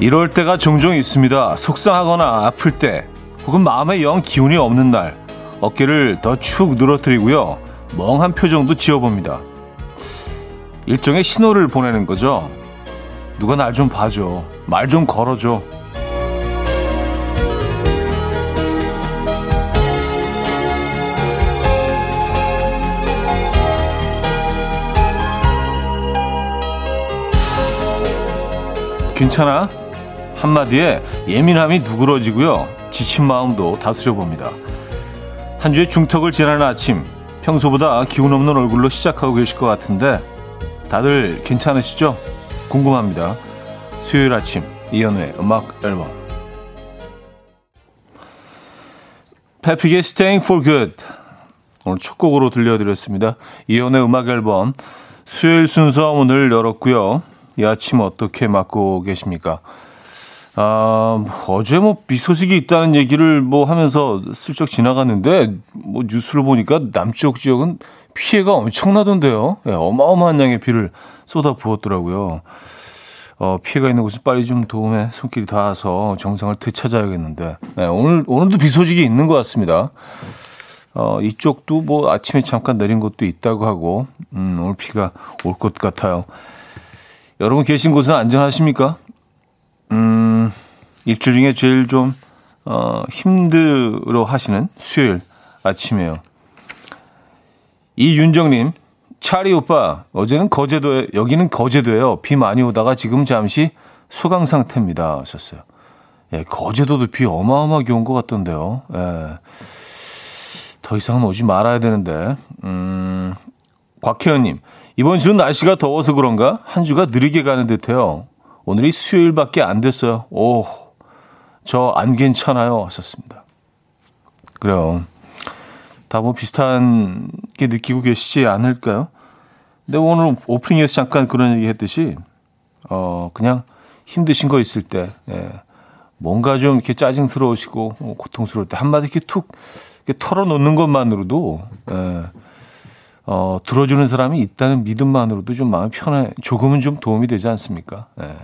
이럴 때가 종종 있습니다. 속상하거나 아플 때, 혹은 마음에 영 기운이 없는 날, 어깨를 더 축 늘어뜨리고요. 멍한 표정도 지어봅니다. 일종의 신호를 보내는 거죠. 누가 날 좀 봐줘. 말 좀 걸어줘. 괜찮아? 한마디에 예민함이 누그러지고요. 지친 마음도 다스려 봅니다. 한 주의 중턱을 지나는 아침, 평소보다 기운 없는 얼굴로 시작하고 계실 것 같은데 다들 괜찮으시죠? 궁금합니다. 수요일 아침 이연우의 음악 앨범 패픽의 Staying for Good 오늘 첫 곡으로 들려드렸습니다. 이연우의 음악 앨범 수요일 순서 오늘 열었고요. 이 아침 어떻게 맞고 계십니까? 아, 어제 뭐 비 소식이 있다는 얘기를 뭐 하면서 슬쩍 지나갔는데 뭐 뉴스를 보니까 남쪽 지역은 피해가 엄청나던데요. 네, 어마어마한 양의 비를 쏟아 부었더라고요. 어, 피해가 있는 곳은 빨리 좀 도움에 손길이 닿아서 정상을 되찾아야겠는데 네, 오늘 오늘도 비 소식이 있는 것 같습니다. 어, 이쪽도 뭐 아침에 잠깐 내린 곳도 있다고 하고 음, 오늘 비가 올 것 같아요. 여러분 계신 곳은 안전하십니까? 음, 일주 중에 제일 좀, 어, 힘들어 하시는 수요일 아침이에요. 이윤정님, 차리 오빠, 어제는 거제도에, 여기는 거제도예요. 비 많이 오다가 지금 잠시 소강 상태입니다. 하셨어요. 예, 거제도도 비 어마어마하게 온 것 같던데요. 예. 더 이상은 오지 말아야 되는데, 음, 곽혜연님, 이번 주는 날씨가 더워서 그런가? 한 주가 느리게 가는 듯해요. 오늘이 수요일밖에 안 됐어요. 오, 저 안 괜찮아요. 하셨습니다. 그래요. 다 뭐 비슷한 게 느끼고 계시지 않을까요? 근데 오늘 오프닝에서 잠깐 그런 얘기 했듯이, 어, 그냥 힘드신 거 있을 때, 예. 뭔가 좀 이렇게 짜증스러우시고, 뭐 고통스러울 때 한마디 이렇게 툭 이렇게 털어놓는 것만으로도, 예. 어, 들어주는 사람이 있다는 믿음만으로도 좀 마음이 편해, 조금은 좀 도움이 되지 않습니까? 예.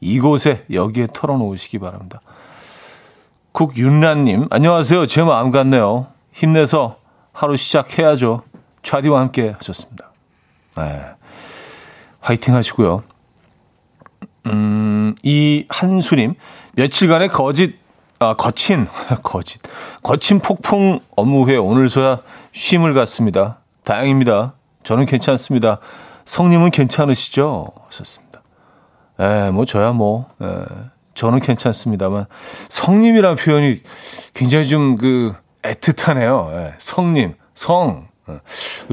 이곳에 여기에 털어놓으시기 바랍니다. 국윤란님, 안녕하세요. 제 마음 같네요. 힘내서 하루 시작해야죠. 차디와 함께 하셨습니다. 네. 화이팅 하시고요. 음, 이 한수님, 며칠간의 거짓, 아, 거친, 거짓, 거친 폭풍 업무 후에 오늘서야 쉼을 갖습니다. 다행입니다. 저는 괜찮습니다. 성님은 괜찮으시죠? 하셨습니다. 예, 뭐 저야 뭐 예, 저는 괜찮습니다만 성님이라는 표현이 굉장히 좀 그 애틋하네요. 예, 성님, 성. 예.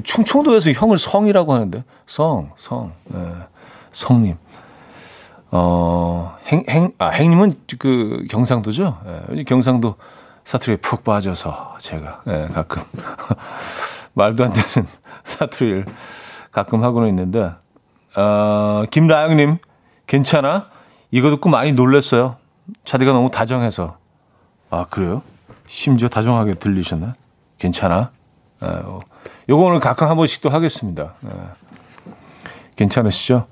충청도에서 형을 성이라고 하는데 성, 성, 예, 성님. 어, 행, 행, 아, 행님은 그 경상도죠. 예, 경상도 사투리에 푹 빠져서 제가 예, 가끔 말도 안 되는 사투리를 가끔 하고는 있는데 어, 김라영님 괜찮아? 이거 듣고 많이 놀랐어요. 차디가 너무 다정해서. 아, 그래요? 심지어 다정하게 들리셨나? 괜찮아? 아, 어. 요거 오늘 가끔 한 번씩 또 하겠습니다. 아, 괜찮으시죠?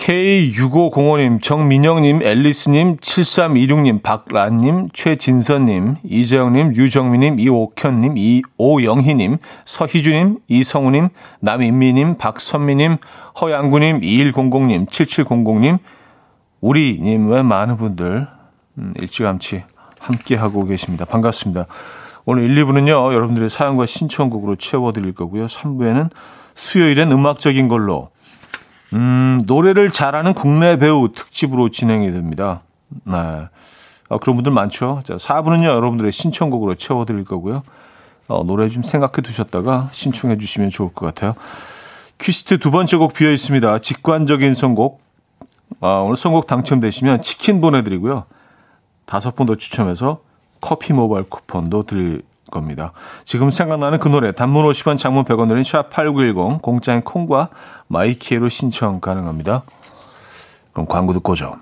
K6505님, 정민영님, 앨리스님, 7326님, 박란님, 최진선님, 이재영님, 유정민님, 이옥현님, 이오영희님, 서희주님, 이성우님, 남인미님, 박선미님, 허양구님, 2100님, 7700님, 우리님, 왜 많은 분들 음, 일찌감치 함께하고 계십니다. 반갑습니다. 오늘 1, 2부는요, 여러분들의 사연과 신청곡으로 채워드릴 거고요. 3부에는 수요일엔 음악적인 걸로 음, 노래를 잘하는 국내 배우 특집으로 진행이 됩니다. 네. 어, 그런 분들 많죠. 자, 4부는요, 여러분들의 신청곡으로 채워드릴 거고요. 어, 노래 좀 생각해 두셨다가 신청해 주시면 좋을 것 같아요. 퀴스트 두 번째 곡 비어 있습니다. 직관적인 선곡. 아, 오늘 선곡 당첨되시면 치킨 보내드리고요. 다섯 분 더 추첨해서 커피 모바일 쿠폰도 드릴 겁니다. 지금 생각나는 그 노래 단문 50원 장문 100원 드는 샵8910 공짜인 콩과 마이케이로 신청 가능합니다. 그럼 광고 듣고 오죠.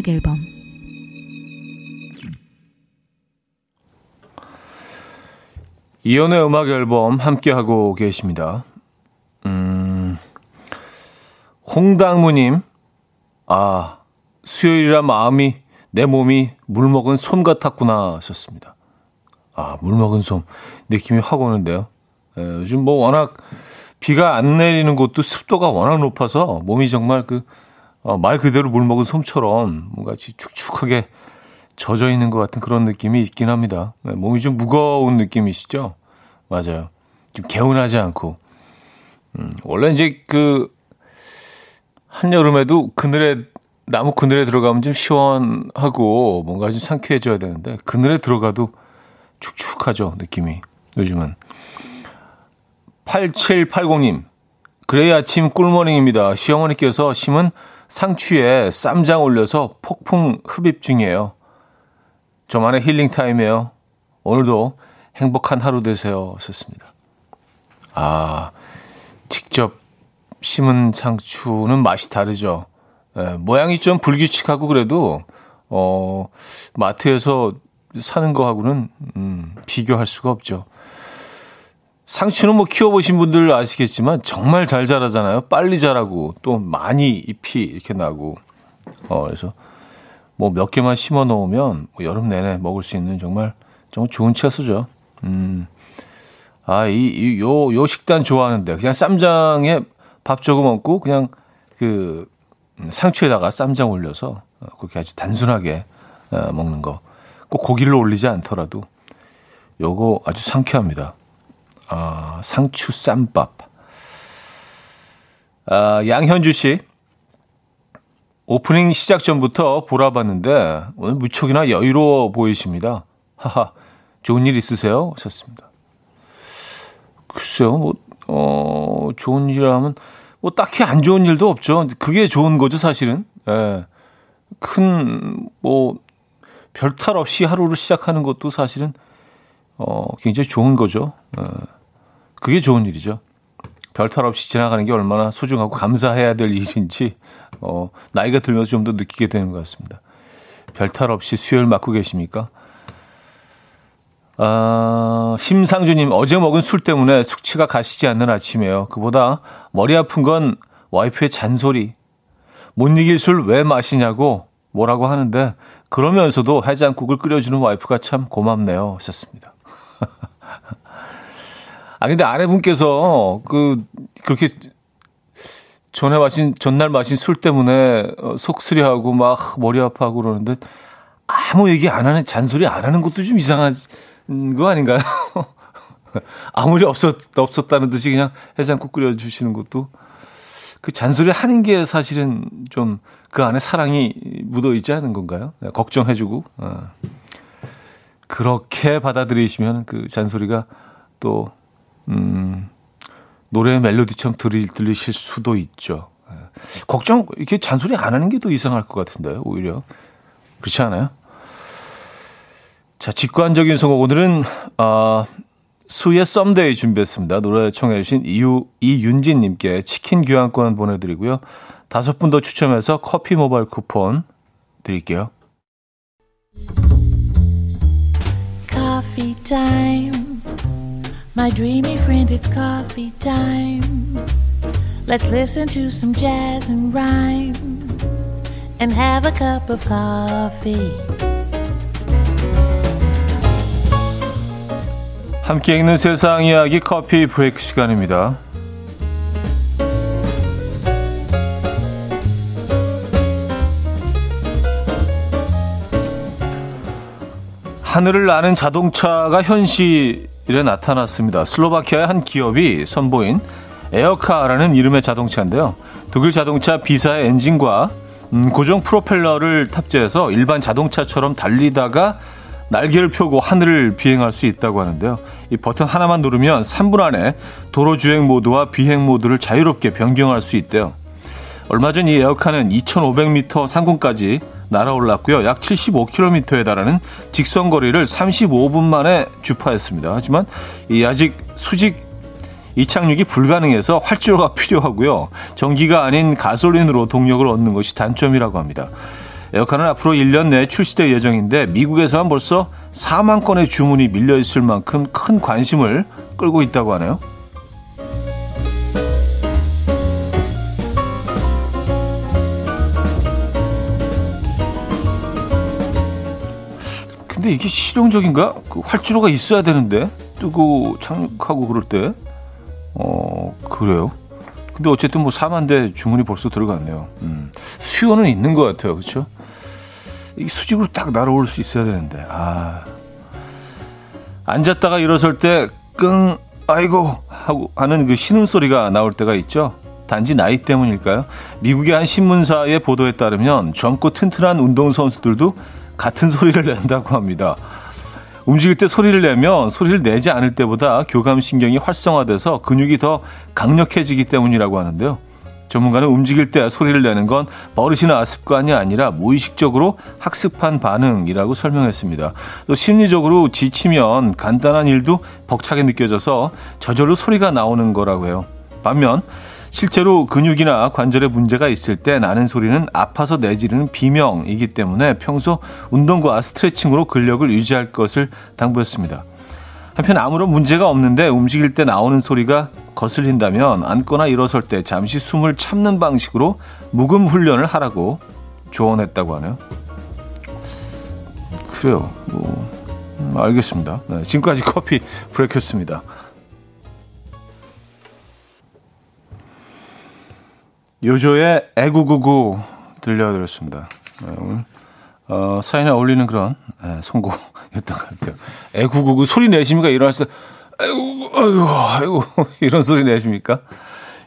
음악 앨범 이연의 음악 앨범 함께 하고 계십니다. 음, 홍당무 님, 아, 수요일이라 마음이, 내 몸이 물 먹은 솜 같았구나 하셨습니다. 아, 물 먹은 솜. 느낌이 확 오는데요. 예, 요즘 뭐 워낙 비가 안 내리는 곳도 습도가 워낙 높아서 몸이 정말 그, 어, 말 그대로 물 먹은 솜처럼 뭔가 축축하게 젖어 있는 것 같은 그런 느낌이 있긴 합니다. 네, 몸이 좀 무거운 느낌이시죠? 맞아요. 좀 개운하지 않고. 음, 원래 이제 그, 한여름에도 그늘에, 나무 그늘에 들어가면 좀 시원하고 뭔가 좀 상쾌해져야 되는데, 그늘에 들어가도 축축하죠, 느낌이. 요즘은. 8780님. 그레이 아침 꿀모닝입니다. 시어머니께서 심은 상추에 쌈장 올려서 폭풍 흡입 중이에요. 저만의 힐링 타임이에요. 오늘도 행복한 하루 되세요. 썼습니다. 아, 직접 심은 상추는 맛이 다르죠. 예, 모양이 좀 불규칙하고 그래도, 어, 마트에서 사는 거하고는, 음, 비교할 수가 없죠. 상추는 뭐 키워보신 분들 아시겠지만 정말 잘 자라잖아요. 빨리 자라고 또 많이 잎이 이렇게 나고. 어, 그래서 뭐 몇 개만 심어 놓으면 뭐 여름 내내 먹을 수 있는 정말 정말 좋은 채소죠. 음. 아, 이, 이, 요, 요 식단 좋아하는데. 그냥 쌈장에 밥 조금 얹고 그냥 그 상추에다가 쌈장 올려서 어, 그렇게 아주 단순하게 어, 먹는 거. 꼭 고기를 올리지 않더라도 요거 아주 상쾌합니다. 아, 상추 쌈밥. 아, 양현주 씨. 오프닝 시작 전부터 보라봤는데 오늘 무척이나 여유로워 보이십니다. 하하, 좋은 일 있으세요? 하셨습니다. 글쎄요, 뭐, 어, 좋은 일이라면, 뭐, 딱히 안 좋은 일도 없죠. 그게 좋은 거죠, 사실은. 예. 큰, 뭐, 별탈 없이 하루를 시작하는 것도 사실은, 어, 굉장히 좋은 거죠. 예. 그게 좋은 일이죠. 별탈 없이 지나가는 게 얼마나 소중하고 감사해야 될 일인지 어, 나이가 들면서 좀 더 느끼게 되는 것 같습니다. 별탈 없이 수요일 맞고 계십니까? 아, 심상주님, 어제 먹은 술 때문에 숙취가 가시지 않는 아침이에요. 그보다 머리 아픈 건 와이프의 잔소리. 못 이길 술 왜 마시냐고 뭐라고 하는데, 그러면서도 해장국을 끓여주는 와이프가 참 고맙네요. 하셨습니다. 아, 근데 아내분께서 그, 그렇게 전에 마신, 전날 마신 술 때문에 어, 속쓰리하고 막 머리 아파하고 그러는데 아무 얘기 안 하는, 잔소리 안 하는 것도 좀 이상한 거 아닌가요? 아무리 없었, 없었다는 듯이 그냥 해장국 끓여 주시는 것도 그 잔소리 하는 게 사실은 좀 그 안에 사랑이 묻어 있지 않은 건가요? 걱정해주고. 어. 그렇게 받아들이시면 그 잔소리가 또 음, 노래 멜로디처럼 들리, 들리실 수도 있죠. 예. 걱정, 이렇게 잔소리 안 하는 게 더 이상할 것 같은데요, 오히려. 그렇지 않아요? 자, 직관적인 선곡. 오늘은, 아, 수의 Someday 준비했습니다. 노래 청해주신 이유, 이윤진님께 치킨 교환권 보내드리고요. 다섯 분 더 추첨해서 커피 모바일 쿠폰 드릴게요. 커피 타임 My dreamy friend, it's coffee time. Let's listen to some jazz and rhyme and have a cup of coffee. 함께 읽는 세상 이야기 커피 브레이크 시간입니다. 하늘을 나는 자동차가 현실 일에 나타났습니다. 슬로바키아의 한 기업이 선보인 에어카라는 이름의 자동차인데요. 독일 자동차 비사의 엔진과 음, 고정 프로펠러를 탑재해서 일반 자동차처럼 달리다가 날개를 펴고 하늘을 비행할 수 있다고 하는데요. 이 버튼 하나만 누르면 3분 안에 도로 주행 모드와 비행 모드를 자유롭게 변경할 수 있대요. 얼마 전 이 에어카는 2,500m 상공까지 날아올랐고요. 약 75km에 달하는 직선 거리를 35분 만에 주파했습니다. 하지만 이 아직 수직 이착륙이 불가능해서 활주로가 필요하고요. 전기가 아닌 가솔린으로 동력을 얻는 것이 단점이라고 합니다. 에어컨은 앞으로 1년 내에 출시될 예정인데 미국에서는 벌써 4만 건의 주문이 밀려 있을 만큼 큰 관심을 끌고 있다고 하네요. 근데 이게 실용적인가? 그 활주로가 있어야 되는데 뜨고 착륙하고 그럴 때, 어 그래요. 근데 어쨌든 뭐 4만 대 주문이 벌써 들어갔네요. 음, 수요는 있는 것 같아요, 그렇죠? 이 수직으로 딱 날아올 수 있어야 되는데, 아 앉았다가 일어설 때 끙 아이고 하고 하는 그 신음 소리가 나올 때가 있죠. 단지 나이 때문일까요? 미국의 한 신문사의 보도에 따르면 젊고 튼튼한 운동 선수들도 같은 소리를 낸다고 합니다. 움직일 때 소리를 내면 소리를 내지 않을 때보다 교감신경이 활성화돼서 근육이 더 강력해지기 때문이라고 하는데요. 전문가는 움직일 때 소리를 내는 건 버릇이나 습관이 아니라 무의식적으로 학습한 반응이라고 설명했습니다. 또 심리적으로 지치면 간단한 일도 벅차게 느껴져서 저절로 소리가 나오는 거라고 해요. 반면 실제로 근육이나 관절에 문제가 있을 때 나는 소리는 아파서 내지르는 비명이기 때문에 평소 운동과 스트레칭으로 근력을 유지할 것을 당부했습니다. 한편 아무런 문제가 없는데 움직일 때 나오는 소리가 거슬린다면 앉거나 일어설 때 잠시 숨을 참는 방식으로 묵음 훈련을 하라고 조언했다고 하네요. 그래요. 뭐, 음, 알겠습니다. 네, 지금까지 커피 브레이크였습니다. 요조의 애구구구 들려드렸습니다. 네, 오늘 어, 사연에 어울리는 그런 네, 선곡이었던 것 같아요. 애구구구 소리 내십니까? 때 아이고 아이고 아이고 이런 소리 내십니까?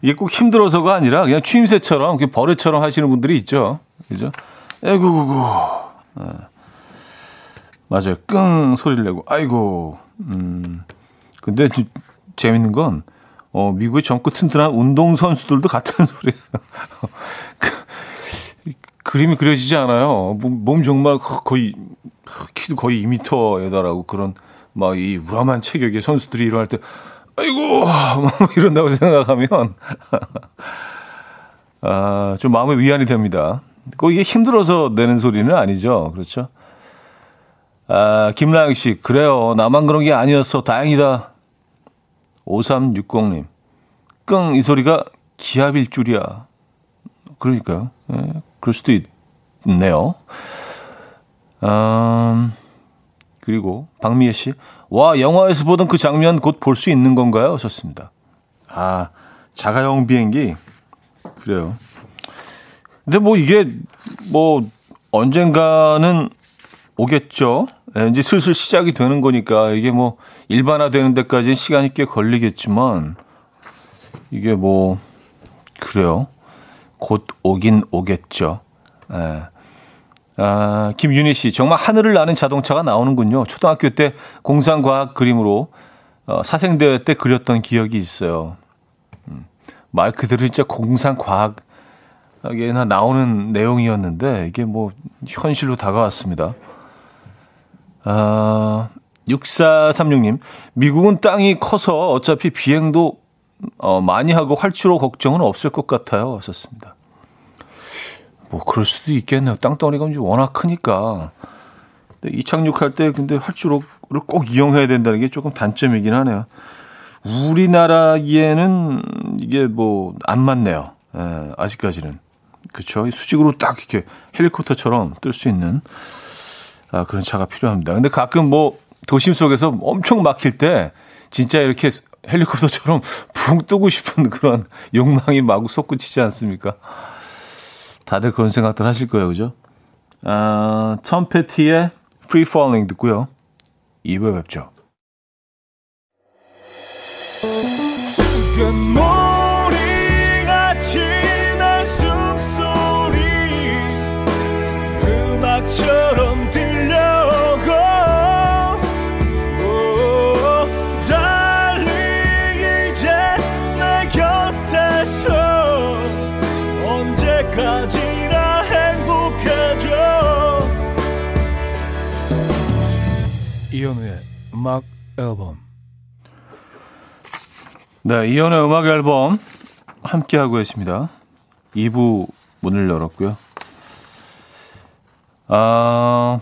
이게 꼭 힘들어서가 아니라 그냥 취임새처럼 버릇처럼 하시는 분들이 있죠. 그죠? 애구구구 네. 맞아요. 끙 소리를 내고 아이고 음 근데 재밌는 건 어, 미국의 젊고 튼튼한 운동선수들도 같은 소리예요. 그, 그림이 그려지지 않아요. 몸, 몸, 정말 거의, 키도 거의 2미터에 달하고 그런, 막 이 우람한 체격의 선수들이 일어날 때, 아이고! 뭐 이런다고 생각하면, 아, 좀 마음의 위안이 됩니다. 꼭 이게 힘들어서 내는 소리는 아니죠. 그렇죠? 아, 김라영 씨, 그래요. 나만 그런 게 아니었어. 다행이다. 5360님. 끙, 이 소리가 기압일 줄이야. 그러니까요. 예, 그럴 수도 있네요. 음, 그리고 박미애 씨. 와, 영화에서 보던 그 장면 곧 볼 수 있는 건가요? 하셨습니다. 아, 자가용 비행기. 그래요. 근데 뭐 이게 뭐 언젠가는 오겠죠. 예, 이제 슬슬 시작이 되는 거니까 이게 뭐 일반화되는 데까지는 시간이 꽤 걸리겠지만 이게 뭐 그래요. 곧 오긴 오겠죠. 예. 아, 김윤희 씨, 정말 하늘을 나는 자동차가 나오는군요. 초등학교 때 공상과학 그림으로 어, 사생대회 때 그렸던 기억이 있어요. 음, 말 그대로 진짜 공상과학에나 나오는 내용이었는데 이게 뭐 현실로 다가왔습니다. 아, 6436님, 미국은 땅이 커서 어차피 비행도 어, 많이 하고 활주로 걱정은 없을 것 같아요. 하셨습니다. 뭐, 그럴 수도 있겠네요. 땅덩어리가 워낙 크니까. 근데 이착륙할 때 근데 활주로를 꼭 이용해야 된다는 게 조금 단점이긴 하네요. 우리나라기에는 이게 뭐, 안 맞네요. 예, 아직까지는. 그쵸. 수직으로 딱 이렇게 헬리콥터처럼 뜰 수 있는 아, 그런 차가 필요합니다. 근데 가끔 뭐 도심 속에서 엄청 막힐 때 진짜 이렇게 헬리콥터처럼 붕 뜨고 싶은 그런 욕망이 마구 솟구치지 않습니까? 다들 그런 생각들 하실 거예요, 그죠? 아, 톰 패티의 Free Falling 듣고요. 2부에 뵙죠. 음악 앨범 네, 이연의 음악 앨범 함께 하고 계십니다. 2부 문을 열었고요. 아,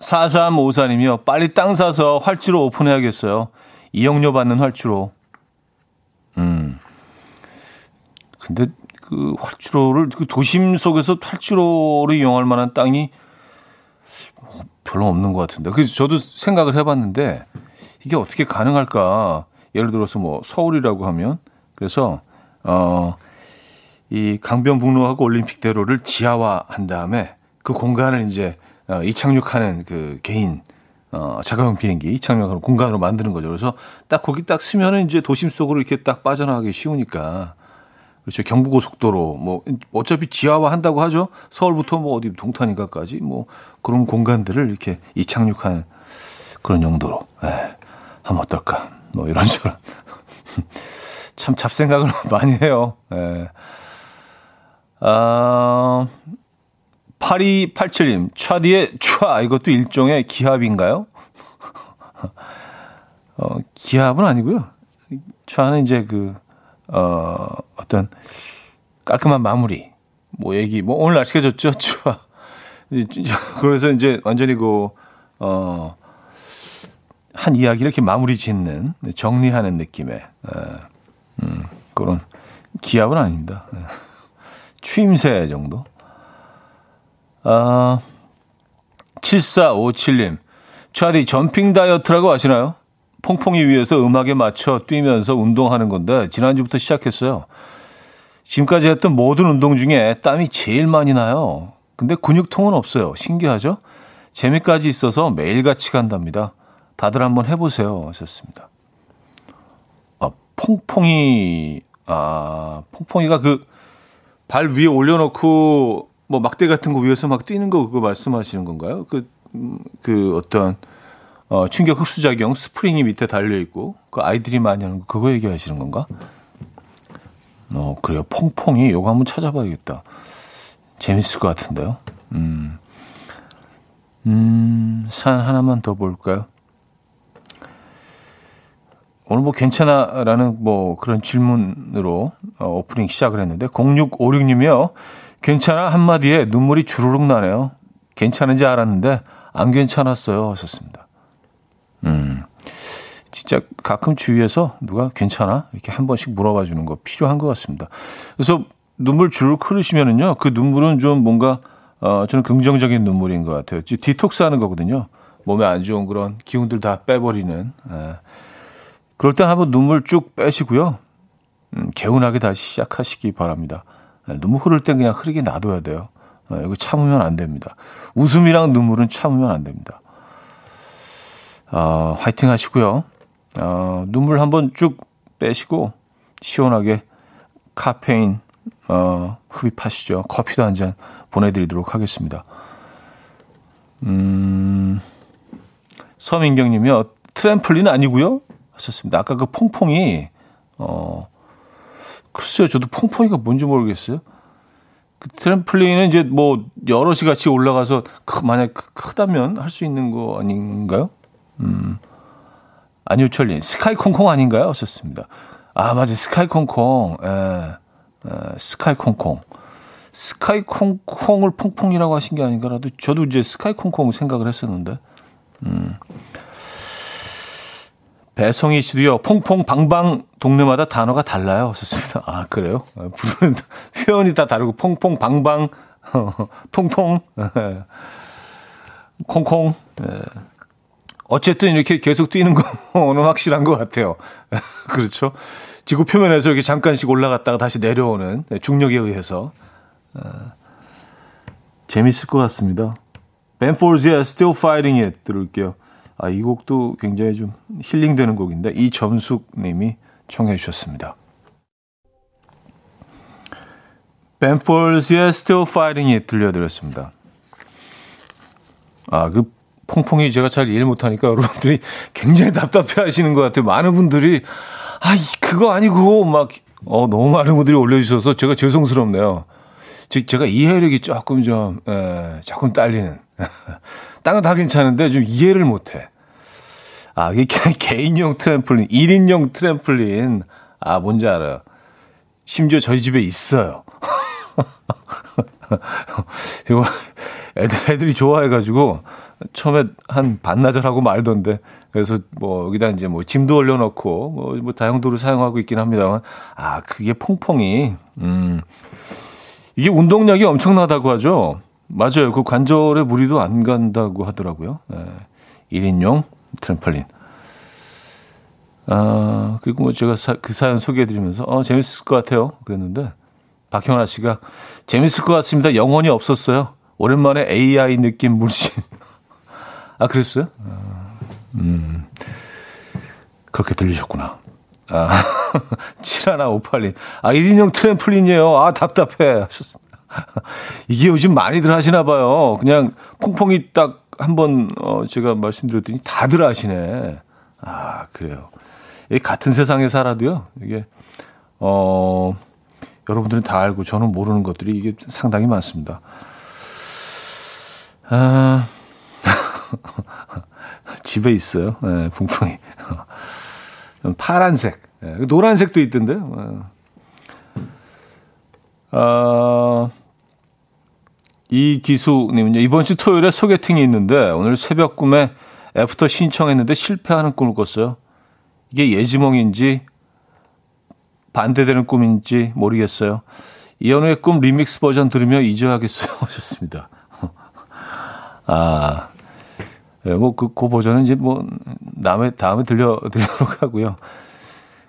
4354님이요. 빨리 땅 사서 활주로 오픈해야겠어요. 이용료 받는 활주로. 음. 근데 그 활주로를 그 도심 속에서 활주로를 이용할 만한 땅이 별로 없는 것 같은데. 그래서 저도 생각을 해봤는데 이게 어떻게 가능할까? 예를 들어서 뭐 서울이라고 하면 그래서 어, 이 강변북로하고 올림픽대로를 지하화한 다음에 그 공간을 이제 어, 이착륙하는 그 개인 어, 자가용 비행기 이착륙하는 공간으로 만드는 거죠. 그래서 딱 거기 딱 쓰면은 이제 도심 속으로 이렇게 딱 빠져나가기 쉬우니까 그렇죠. 경부고속도로 뭐 어차피 지하화 한다고 하죠. 서울부터 뭐 어디 동탄인가까지 뭐 그런 공간들을 이렇게 이착륙한 그런 용도로 예, 하면 어떨까? 뭐 이런 식으로 참 잡생각을 많이 해요. 예. 아, 8287님, 차디의 촤, 이것도 일종의 기합인가요? 어, 기합은 아니고요. 촤는 이제 그, 어, 어떤 깔끔한 마무리. 뭐 얘기, 뭐 오늘 날씨가 좋죠? 촤. 그래서 이제 완전히 그, 어, 한 이야기를 이렇게 마무리 짓는, 정리하는 느낌의, 에, 음, 그런 기합은 아닙니다. 추임새 정도. 아, 7457님. 차디 점핑 다이어트라고 아시나요? 퐁퐁이 위에서 음악에 맞춰 뛰면서 운동하는 건데 지난주부터 시작했어요. 지금까지 했던 모든 운동 중에 땀이 제일 많이 나요. 근데 근육통은 없어요. 신기하죠? 재미까지 있어서 매일같이 간답니다. 다들 한번 해보세요. 하셨습니다. 아, 퐁퐁이, 아, 퐁퐁이가 그 발 위에 올려놓고 뭐 막대 같은 거 위에서 막 뛰는 거 그거 말씀하시는 건가요? 그, 음, 그 어떤 어, 충격 흡수작용 스프링이 밑에 달려 있고 그 아이들이 많이 하는 거 그거 얘기하시는 건가? 어 그래요 퐁퐁이 요거 한번 찾아봐야겠다. 재밌을 것 같은데요. 음, 음, 산 하나만 더 볼까요? 오늘 뭐 괜찮아라는 뭐 그런 질문으로 어, 오프닝 시작을 했는데 0656님이요. 괜찮아 한마디에 눈물이 주르륵 나네요. 괜찮은지 알았는데 안 괜찮았어요. 하셨습니다. 음, 진짜 가끔 주위에서 누가 괜찮아? 이렇게 한 번씩 물어봐 주는 거 필요한 것 같습니다. 그래서 눈물 주르륵 흐르시면은요, 그 눈물은 좀 뭔가, 어, 저는 긍정적인 눈물인 것 같아요. 디톡스 하는 거거든요. 몸에 안 좋은 그런 기운들 다 빼버리는. 예. 그럴 때 한번 눈물 쭉 빼시고요. 음, 개운하게 다시 시작하시기 바랍니다. 예, 눈물 흐를 땐 그냥 흐르게 놔둬야 돼요. 예, 이거 참으면 안 됩니다. 웃음이랑 눈물은 참으면 안 됩니다. 어, 화이팅 하시고요. 어, 눈물 한번 쭉 빼시고 시원하게 카페인 어, 흡입하시죠. 커피도 한 잔 보내드리도록 하겠습니다. 음, 서민경님이요. 트램플린 아니고요. 하셨습니다. 아까 그 퐁퐁이 어 글쎄요, 저도 퐁퐁이가 뭔지 모르겠어요. 그 트램플린은 이제 뭐 여럿이 같이 올라가서 만약 크다면 할 수 있는 거 아닌가요? 음. 안유철님, 스카이콩콩 아닌가요? 하셨습니다. 아, 맞아요. 스카이콩콩. 에, 에, 스카이콩콩. 스카이콩콩을 퐁퐁이라고 하신 게 아닌가라도 저도 이제 스카이콩콩 생각을 했었는데. 음. 배성희 씨도요, 퐁퐁, 방방, 동네마다 단어가 달라요. 하셨습니다. 아, 그래요? 부르는 표현이 다 다르고, 퐁퐁, 방방, 통통, 콩콩. 어쨌든 이렇게 계속 뛰는 거는 확실한 것 같아요. 그렇죠. 지구 표면에서 이렇게 잠깐씩 올라갔다가 다시 내려오는 중력에 의해서. 어, 재밌을 것 같습니다. 벤포즈의 Still Fighting It 들을게요. 아, 이 곡도 굉장히 좀 힐링되는 곡인데 이점숙 님이 청해 주셨습니다. 벤포즈의 Still Fighting It 들려드렸습니다. 아, 그 퐁퐁이 제가 잘 이해 못하니까 여러분들이 굉장히 답답해 하시는 것 같아요. 많은 분들이, 아, 그거 아니고, 막, 어, 너무 많은 분들이 올려주셔서 제가 죄송스럽네요. 즉, 제가 이해력이 조금 좀, 에, 조금 딸리는. 딴건다 괜찮은데 좀 이해를 못 해. 아, 이게 개인용 트램플린, 1인용 트램플린. 아, 뭔지 알아요. 심지어 저희 집에 있어요. 이거 애들, 애들이 좋아해가지고 처음에 한 반나절 하고 말던데 그래서 뭐 여기다 이제 뭐 짐도 올려놓고 뭐, 뭐 다용도를 사용하고 있긴 합니다만 아 그게 퐁퐁이 음 이게 운동량이 엄청나다고 하죠. 맞아요. 그 관절에 무리도 안 간다고 하더라고요. 네. 1인용 트램펄린. 아, 그리고 뭐 제가 사, 그 사연 소개해드리면서, 어, 재밌을 것 같아요. 그랬는데, 박형아 씨가, 재밌을 것 같습니다. 영혼이 없었어요. 오랜만에 AI 느낌 물씬. 아, 그랬어요? 아, 음, 그렇게 들리셨구나. 아, 7158님. 아, 1인용 트램플린이에요. 아, 답답해. 하셨습니다. 이게 요즘 많이들 하시나 봐요. 그냥 퐁퐁이 딱 한번, 어, 제가 말씀드렸더니 다들 하시네. 아, 그래요. 이 같은 세상에 살아도요, 이게, 어, 여러분들은 다 알고 저는 모르는 것들이 이게 상당히 많습니다. 아, 집에 있어요. 네, 붕붕이. 파란색. 네, 노란색도 있던데. 아, 이 기수님은요, 이번 주 토요일에 소개팅이 있는데, 오늘 새벽 꿈에 after 신청했는데 실패하는 꿈을 꿨어요. 이게 예지몽인지 반대되는 꿈인지 모르겠어요. 이현우의 꿈 리믹스 버전 들으며 잊어야겠어요. 하셨습니다. 아, 네, 뭐, 그, 그 버전은 이제 뭐, 다음에, 다음에 들려, 드리도록 하고요.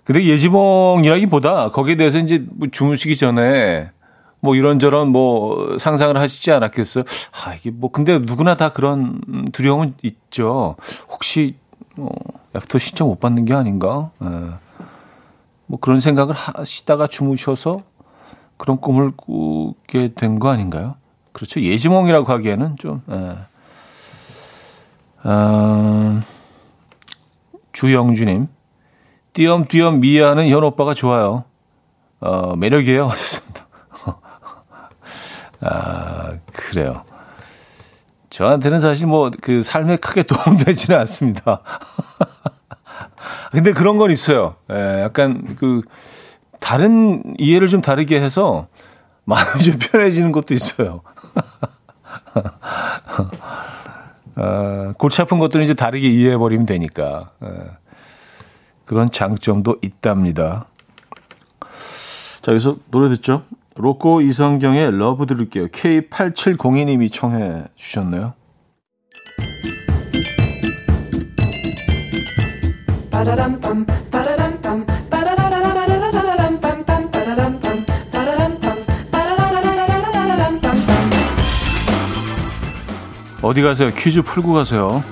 근데 예지몽이라기 보다 거기에 대해서 이제 뭐 주무시기 전에 뭐 이런저런 뭐 상상을 하시지 않았겠어요? 아, 이게 뭐, 근데 누구나 다 그런 두려움은 있죠. 혹시, 어, after 신청 못 받는 게 아닌가? 예. 뭐 그런 생각을 하시다가 주무셔서 그런 꿈을 꾸게 된 거 아닌가요? 그렇죠. 예지몽이라고 하기에는 좀, 예. 아, 주영주님, 띄엄띄엄 미아하는 현 오빠가 좋아요. 어, 매력이에요. 하셨습니다. 아, 그래요. 저한테는 사실 뭐 그 삶에 크게 도움되지는 않습니다. 근데 그런 건 있어요. 예, 약간 그 다른 이해를 좀 다르게 해서 마음이 좀 편해지는 것도 있어요. 어, 골치 아픈 것들은 이제 다르게 이해해버리면 되니까. 예, 그런 장점도 있답니다. 자, 여기서 노래 듣죠? 로꼬 이성경의 Love 들을게요. K8702님이 청해 주셨네요. 어디 가세요? 퀴즈 풀고 가세요.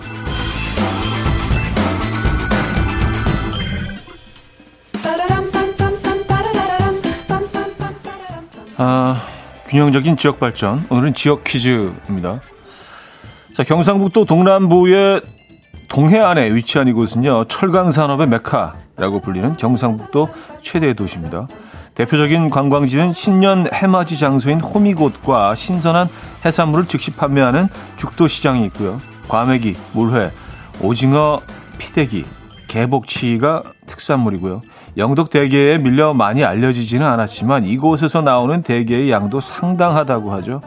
아, 균형적인 지역 발전. 오늘은 지역 퀴즈입니다. 자, 경상북도 동남부의 동해안에 위치한 이곳은요, 철강 산업의 메카라고 불리는 경상북도 최대 도시입니다. 대표적인 관광지는 신년 해맞이 장소인 호미곶과 신선한 해산물을 즉시 판매하는 죽도시장이 있고요. 과메기, 물회, 오징어, 피대기, 개복치가 특산물이고요. 영덕 대게에 밀려 많이 알려지지는 않았지만 이곳에서 나오는 대게의 양도 상당하다고 하죠.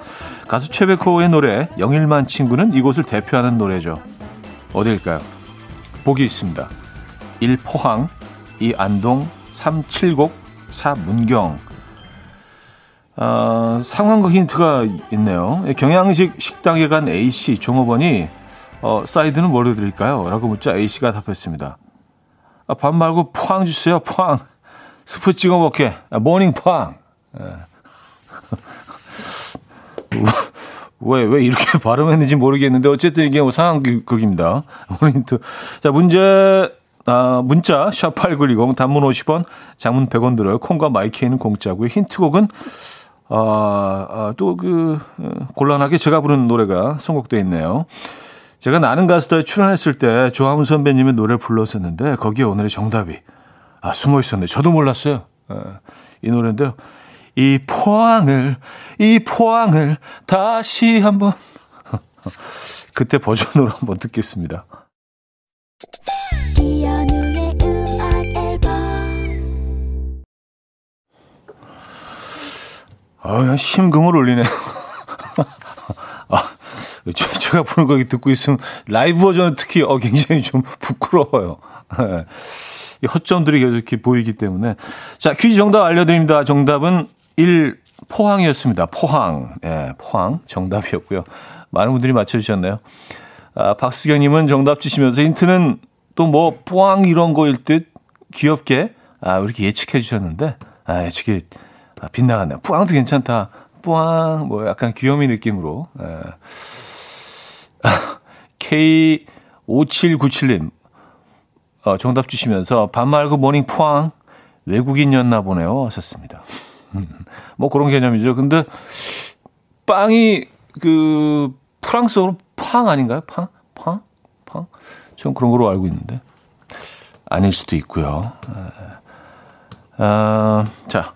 가수 최백호의 노래 영일만 친구는 이곳을 대표하는 노래죠. 어딜까요? 보기 있습니다. 1. 포항 2. 안동 3. 칠곡 4. 문경 어, 상황과 힌트가 있네요. 경양식 식당에 간 A씨 종업원이 어, 사이드는 뭐로 드릴까요? 라고 묻자 A씨가 답했습니다. 아, 밥 말고 포항 주세요, 포항. 스프 찍어 먹게. 아, 모닝 포항. 예. 왜, 왜 이렇게 발음했는지 모르겠는데, 어쨌든 이게 뭐 상황극입니다. 오늘힌트. 자, 문제, 아, 문자, 샵8910, 단문 50원, 장문 100원 들어요. 콩과 마이케이는 공짜고요. 힌트곡은, 아, 아, 또 그, 어, 곤란하게 제가 부르는 노래가 선곡되어 있네요. 제가 나는 가수다에 출연했을 때 조하문 선배님의 노래를 불렀었는데 거기에 오늘의 정답이 아 숨어 있었네. 저도 몰랐어요. 아, 이 노래인데요. 이 포항을 이 포항을 다시 한번 그때 버전으로 한번 듣겠습니다. 아, 그냥 심금을 울리네. 아, 제가 부르는 거 듣고 있으면 라이브 버전은 특히 어, 굉장히 좀 부끄러워요. 네. 이 허점들이 계속 이렇게 보이기 때문에. 자, 퀴즈 정답 알려드립니다. 정답은 1, 포항이었습니다. 포항. 예, 포항. 정답이었고요. 많은 분들이 맞춰주셨네요. 아, 박수경님은 정답 주시면서 힌트는 또 뭐, 포항 이런 거일 듯 귀엽게, 아, 이렇게 예측해 주셨는데, 아, 예측이 아, 빗나갔네요. 포항도 괜찮다. 포항, 뭐 약간 귀요미 느낌으로. 예. K5797님, 어, 정답 주시면서 밥 말고 모닝 포항 외국인이었나 보네요 하셨습니다. 음, 뭐 그런 개념이죠. 근데 빵이 그 프랑스어로 pain 아닌가요? pain? 팡? 팡? 전 그런 거로 알고 있는데 아닐 수도 있고요. 아, 자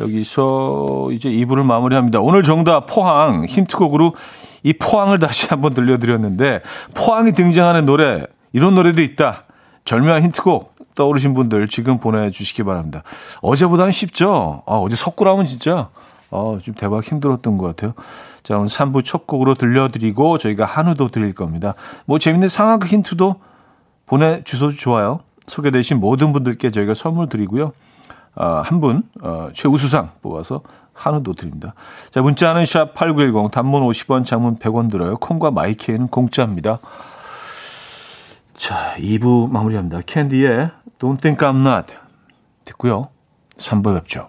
여기서 이제 2부를 마무리합니다. 오늘 정답 포항 힌트곡으로 이 포항을 다시 한번 들려드렸는데 포항이 등장하는 노래 이런 노래도 있다. 절묘한 힌트곡 떠오르신 분들 지금 보내주시기 바랍니다. 어제보다는 쉽죠? 아, 어제 석구라면 진짜 아, 좀 대박 힘들었던 것 같아요. 자, 오늘 3부 첫 곡으로 들려드리고 저희가 한우도 드릴 겁니다. 뭐 재밌는 상황 힌트도 보내주셔도 좋아요. 소개되신 모든 분들께 저희가 선물 드리고요. 아, 한 분, 어, 최우수상 뽑아서 한우도 드립니다. 자, 문자는 샵 8910, 단문 50원, 장문 100원 들어요. 콩과 마이케이는 공짜입니다. 자, 2부 마무리합니다. 캔디의 Don't Think I'm Not 듣고요. 3부 뵙죠.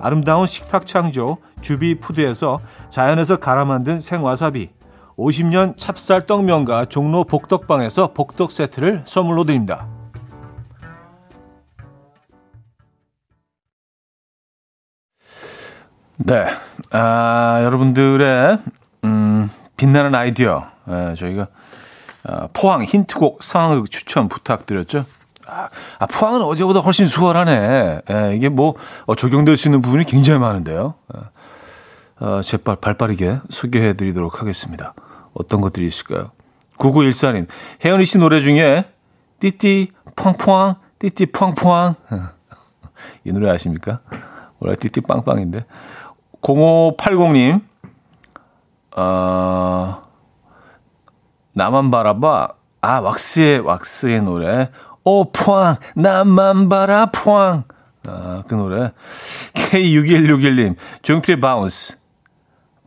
아름다운 식탁 창조 주비푸드에서 자연에서 갈아 만든 생와사비 50년 찹쌀 떡면과 종로 복덕방에서 복덕 세트를 선물로 드립니다. 네, 아, 여러분들의 음, 빛나는 아이디어 예, 저희가 아, 포항 힌트곡 상황극 추천 부탁드렸죠. 아, 아, 포항은 어제보다 훨씬 수월하네. 예, 이게 뭐 어, 적용될 수 있는 부분이 굉장히 많은데요. 예. 어, 제발 발 빠르게 소개해 드리도록 하겠습니다. 어떤 것들이 있을까요? 9914님, 혜연이 씨 노래 중에 띠띠 펑펑, 띠띠 펑펑. 이 노래 아십니까? 원래 띠띠 빵빵인데. 0580님, 어, 나만 바라봐. 아, 왁스의, 왁스의 노래. 오, 포항, 나만 바라, 포항. 아, 그 노래. K6161님, 조용필의 Bounce.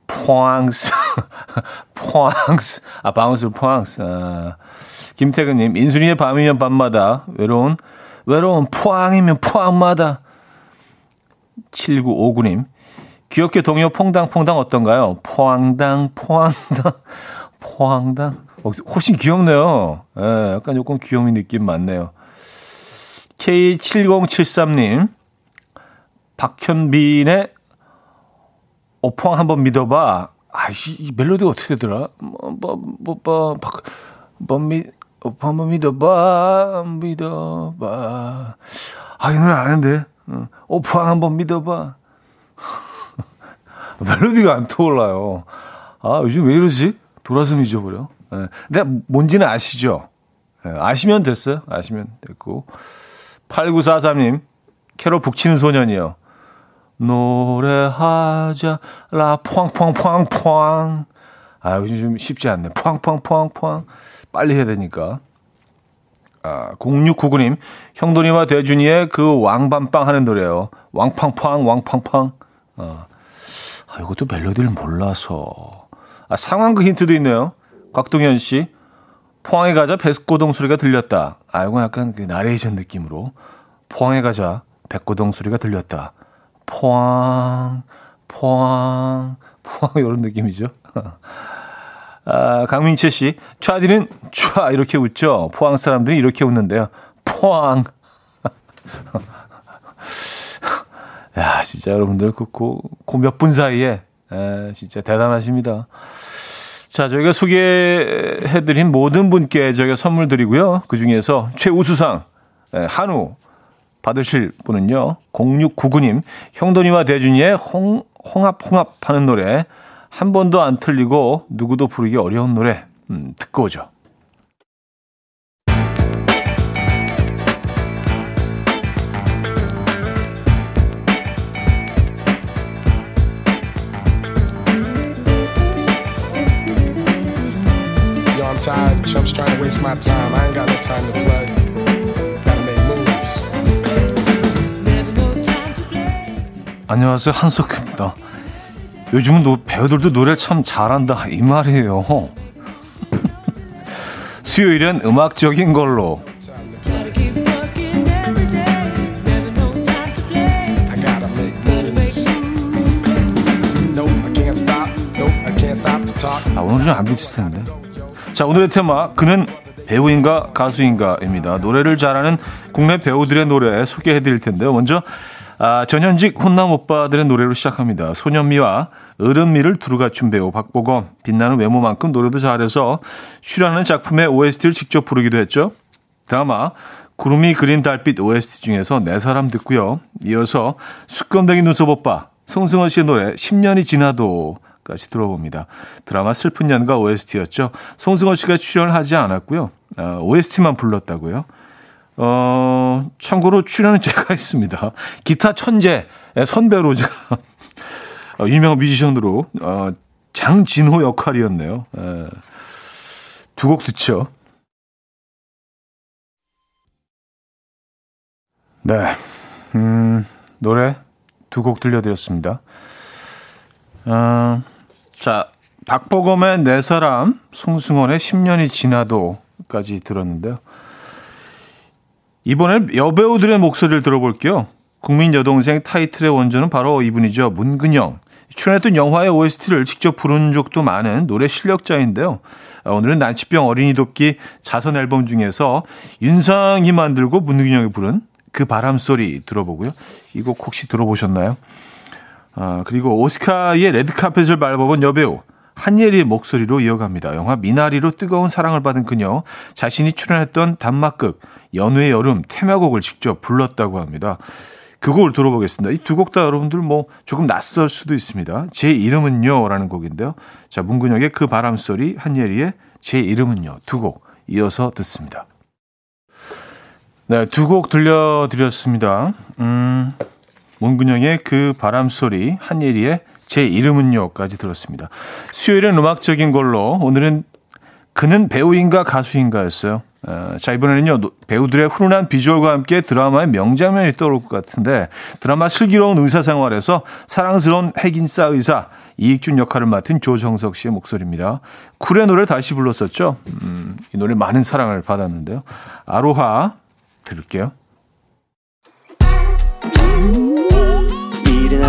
포항스. 포항스. 아, Bounce 포항스. 아, 김태근님, 인순이의 밤이면 밤마다 외로운 외로운 포항이면 포항마다. 7959님. 귀엽게 동요 퐁당퐁당 어떤가요? 포항당, 포항당, 포항당. 어, 훨씬 귀엽네요. 예, 약간 조금 귀여운 느낌 많네요. K7073님. 박현빈의 오펑 한번 믿어봐. 아, 이, 이 멜로디가 어떻게 되더라? 뭐, 뭐, 뭐, 뭐, 박, 뭐, 미, 오펑 한번 믿어봐, 믿어봐. 아, 이 노래 아는데. 어, 오펑 한번 믿어봐. 멜로디가 안 떠올라요. 아, 요즘 왜 이러지? 돌아서 잊어버려. 예. 근데 뭔지는 아시죠? 예, 아시면 됐어요. 아시면 됐고. 8943님, 캐롤 북치는 소년이요. 노래하자, 라, 퐁퐁퐁퐁. 아, 요즘 좀 쉽지 않네. 퐁퐁퐁퐁. 빨리 해야 되니까. 아, 0699님, 형돈이와 대준이의 그 왕밤빵 하는 노래요. 왕팡팡, 왕팡팡. 아, 아, 이것도 멜로디를 몰라서. 아, 상황극 힌트도 있네요. 곽동현 씨. 포항에 가자 백고동 소리가 들렸다. 아, 이거 약간 그 나레이션 느낌으로. 포항에 가자 백고동 소리가 들렸다. 포항, 포항, 포항 이런 느낌이죠. 아, 강민채 씨, 촤디는 촤 이렇게 웃죠. 포항 사람들이 이렇게 웃는데요. 포항. 야, 진짜 여러분들 그고몇 분 사이에 에, 진짜 대단하십니다. 자, 저희가 소개해드린 모든 분께 저희가 선물 드리고요. 그 중에서 최우수상 에, 한우 받으실 분은요. 0699님, 형돈이와 대준이의 홍, 홍합, 홍합 하는 노래. 한 번도 안 틀리고 누구도 부르기 어려운 노래. 음, 듣고 오죠. Chumps trying to waste my time. I ain't got no time to play. 안녕하세요. 한석규입니다. 요즘은 노, 배우들도 노래 참 잘한다. 이 말이에요. 수요일은 음악적인 걸로. 아, 오늘 좀 안 비칠 텐데. 자, 오늘의 테마, 그는 배우인가 가수인가입니다. 노래를 잘하는 국내 배우들의 노래 소개해 드릴 텐데요. 먼저 아, 전현직 혼남 오빠들의 노래로 시작합니다. 소년미와 어른미를 두루 갖춘 배우 박보검. 빛나는 외모만큼 노래도 잘해서 출연하는 작품의 OST를 직접 부르기도 했죠. 드라마 구름이 그린 달빛 OST 중에서 내네 사람 듣고요. 이어서 숙검댕이 눈썹 오빠 송승헌 씨의 노래 10년이 지나도 까지 들어봅니다. 드라마 슬픈 연가 OST였죠. 송승헌 씨가 출연을 하지 않았고요. 어, OST만 불렀다고요. 어, 참고로 출연은 제가 했습니다. 기타 천재 선배로 제가 어, 유명한 뮤지션으로 어, 장진호 역할이었네요. 예. 두곡 듣죠. 네, 음, 노래 두 곡 들려드렸습니다. 어, 자, 박보검의 내네 사람, 송승헌의 10년이 지나도까지 들었는데요. 이번엔 여배우들의 목소리를 들어볼게요. 국민 여동생 타이틀의 원조는 바로 이분이죠. 문근영. 출연했던 영화의 OST를 직접 부른 적도 많은 노래 실력자인데요. 아, 오늘은 난치병 어린이 돕기 자선 앨범 중에서 윤상이 만들고 문근영이 부른 그 바람 소리 들어보고요. 이 곡 혹시 들어보셨나요? 아, 그리고 오스카의 레드카펫을 밟아본 여배우 한예리의 목소리로 이어갑니다. 영화 미나리로 뜨거운 사랑을 받은 그녀 자신이 출연했던 단막극 연우의 여름 테마곡을 직접 불렀다고 합니다. 그 곡을 들어보겠습니다. 이 두 곡 다 여러분들 뭐 조금 낯설 수도 있습니다. 제 이름은요라는 곡인데요. 자 문근영의 그 바람 소리 한예리의 제 이름은요 두 곡 이어서 듣습니다. 네, 두 곡 들려드렸습니다. 음, 문근영의 그 바람 소리 한예리의 제 이름은요까지 들었습니다. 수요일은 음악적인 걸로 오늘은 그는 배우인가 가수인가였어요. 어, 자 이번에는요 배우들의 훈훈한 비주얼과 함께 드라마의 명장면이 떠오를 것 같은데 드라마 슬기로운 의사 생활에서 사랑스러운 핵인싸 의사 이익준 역할을 맡은 조정석 씨의 목소리입니다. 쿨의 노래를 다시 불렀었죠. 음, 이 노래 많은 사랑을 받았는데요. 아로하 들을게요.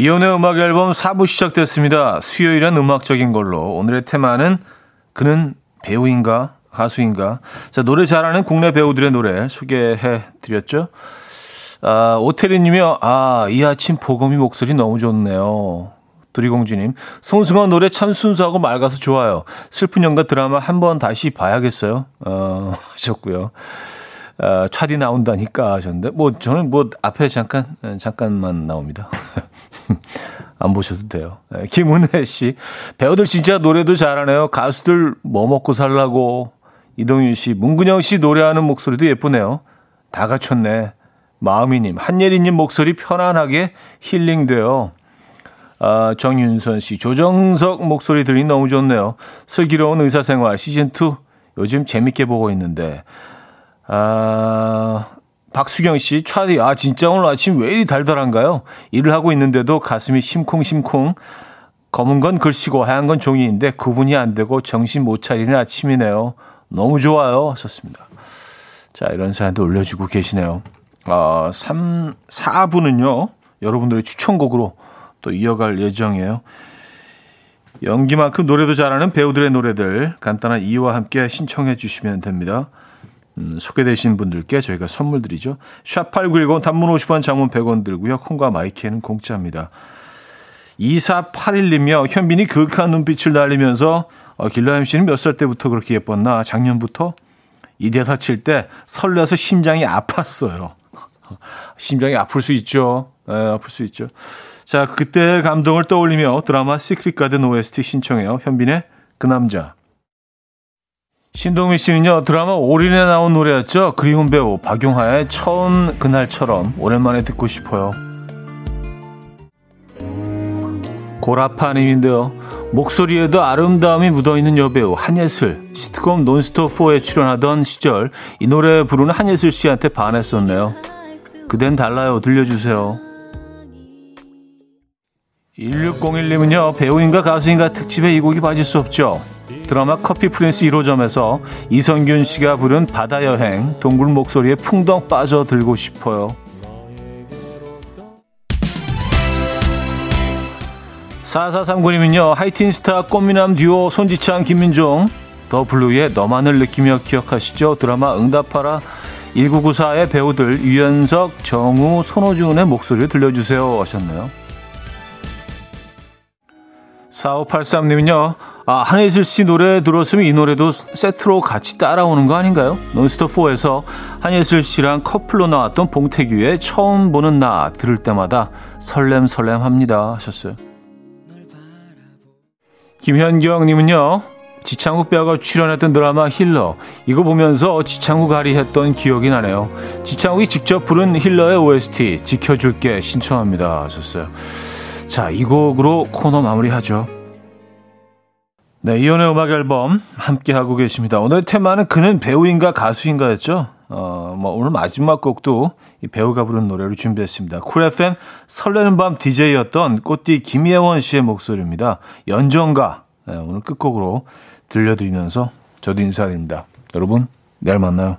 이혼의 음악 앨범 4부 시작됐습니다. 수요일은 음악적인 걸로. 오늘의 테마는 그는 배우인가 가수인가. 자, 노래 잘하는 국내 배우들의 노래 소개해 드렸죠. 아, 오태리 님이요. 아, 이 아침 보검이 목소리 너무 좋네요. 두리공주님, 송승헌 노래 참 순수하고 맑아서 좋아요. 슬픈 연가 드라마 한 번 다시 봐야겠어요. 어, 하셨고요. 어, 차디 나온다니까 하셨는데, 뭐, 저는 뭐, 앞에 잠깐, 잠깐만 나옵니다. 안 보셔도 돼요. 네, 김은혜 씨. 배우들 진짜 노래도 잘하네요. 가수들 뭐 먹고 살라고. 이동윤 씨. 문근영 씨 노래하는 목소리도 예쁘네요. 다 갖췄네. 마음이님. 한예리님 목소리 편안하게 힐링돼요. 아, 정윤선 씨. 조정석 목소리 들이 너무 좋네요. 슬기로운 의사생활 시즌 2 요즘 재밌게 보고 있는데. 아, 박수경 씨, 차디, 아, 진짜 오늘 아침 왜 이리 달달한가요? 일을 하고 있는데도 가슴이 심쿵심쿵. 검은 건 글씨고 하얀 건 종이인데 구분이 안 되고 정신 못 차리는 아침이네요. 너무 좋아요. 하셨습니다. 자, 이런 사연도 올려주고 계시네요. 아, 3, 4부는요, 여러분들의 추천곡으로 또 이어갈 예정이에요. 연기만큼 노래도 잘하는 배우들의 노래들 간단한 이유와 함께 신청해 주시면 됩니다. 음, 소개되신 분들께 저희가 선물 드리죠. 샵8910 단문 50원 장문 100원 들고요. 콩과 마이케이는 공짜입니다. 2481님이요. 현빈이 그윽한 눈빛을 날리면서 어, 길라임 씨는 몇 살 때부터 그렇게 예뻤나? 작년부터 이 대사 칠 때 설레서 심장이 아팠어요. 심장이 아플 수 있죠. 네, 아플 수 있죠. 자, 그때 감동을 떠올리며 드라마 시크릿 가든 OST 신청해요. 현빈의 그 남자. 신동민 씨는요 드라마 올인에 나온 노래였죠. 그리운 배우 박용하의 처음 그날처럼 오랜만에 듣고 싶어요. 고라파님인데요. 목소리에도 아름다움이 묻어있는 여배우 한예슬. 시트콤 논스톱4에 출연하던 시절 이 노래 부르는 한예슬 씨한테 반했었네요. 그댄 달라요. 들려주세요. 1601님은요 배우인가 가수인가 특집에 이 곡이 빠질 수 없죠 드라마 커피 프린스 1호점에서 이선균 씨가 부른 바다 여행 동굴 목소리에 풍덩 빠져들고 싶어요. 4439님은요, 하이틴 스타 꽃미남 듀오 손지창, 김민종, 더 블루의 너만을 느끼며 기억하시죠? 드라마 응답하라 1994의 배우들 유연석, 정우, 손호준의 목소리를 들려주세요 하셨나요? 4583님은요, 아, 한혜슬 씨 노래 들었으면 이 노래도 세트로 같이 따라오는 거 아닌가요? 논스톱4에서 한예슬 씨랑 커플로 나왔던 봉태규의 처음 보는 나 들을 때마다 설렘 설렘 합니다. 하셨어요. 김현경님은요, 지창욱 배우가 출연했던 드라마 힐러. 이거 보면서 지창욱 아리 했던 기억이 나네요. 지창욱이 직접 부른 힐러의 OST 지켜줄게 신청합니다. 하셨어요. 자, 이 곡으로 코너 마무리하죠. 네, 이현우의 음악 앨범 함께 하고 계십니다. 오늘 테마는 그는 배우인가 가수인가였죠. 어, 뭐 오늘 마지막 곡도 이 배우가 부른 노래를 준비했습니다. 쿨 FM 설레는 밤 DJ였던 꽃띠 김예원 씨의 목소리입니다. 연정가 네, 오늘 끝곡으로 들려드리면서 저도 인사드립니다. 여러분 내일 만나요.